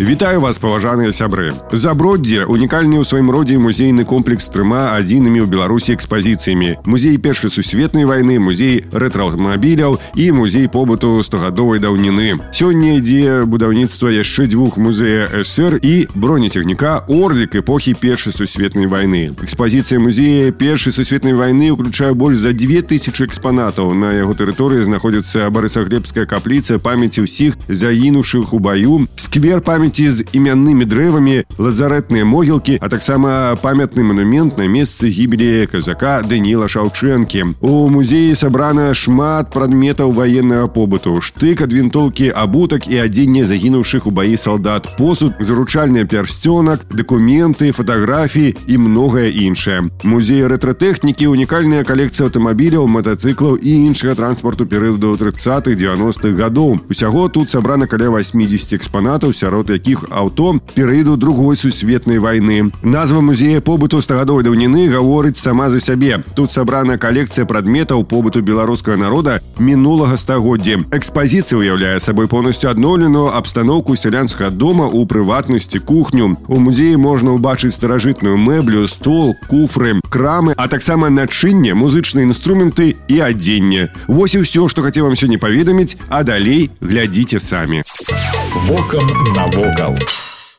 Вітаю вас паважаныя сябры заброддзе унікальны ў сваім родзе музейны комплекс трыма адзінымі ў беларусі экспазіцыямі музей першай сусветнай вайны музей рэтрааўтамабіляў і музей побыту стогадовай даўніны сёння ідзе будаўніцтва яшчэ дзвюх музея ср і бронецягніка орлік эпохі першай сусветнай вайны экспазіцыя музея першай сусветнай вайны ўключае больш за 2000 экспанатаў на яго тэрыторыі знаходзіцца барысаглебская капліца памяці ўсіх загінуўшых у баю сквер памяти памяці з імяннымі дрэвамі лазарэтныя могілкі а таксама памятны манумент на месцы гібелі казака Даніла шаўчэнкі у музеі сабрана шмат прадметаў ваеннага побыту штык ад вінтоўкі абутак і адзенне загінуўшых у баі салдат посуд заручальны пярсцёнак дакументы фатаграфіі і многае іншае музей рэтратэхнікі унікальная калекцыя аўтамабіляў матацыклаў і іншага транспарту перыяду 30-х 90-х гадоў усяго тут сабрана каля 80 экспанатаў сярод якіх аўто перыяду другой сусветнай вайны назва музея побыту стагадовай даўніны гаворыць сама за сябе тут сабрана калекцыя прадметаў побыту беларускага народа мінулага стагоддзя экспазіцыя ўяўляе сабой поўнасцю адноўленую абстаноўку сялянскага дома у прыватнасці кухню у музеі можна ўбачыць старажытную мэблю стол куфры крамы а таксама начынне музычныя інструменты і адзенне Вось і ўсё што хацеў вам сёння паведаміць а далей глядзіце самі Вокам навокал.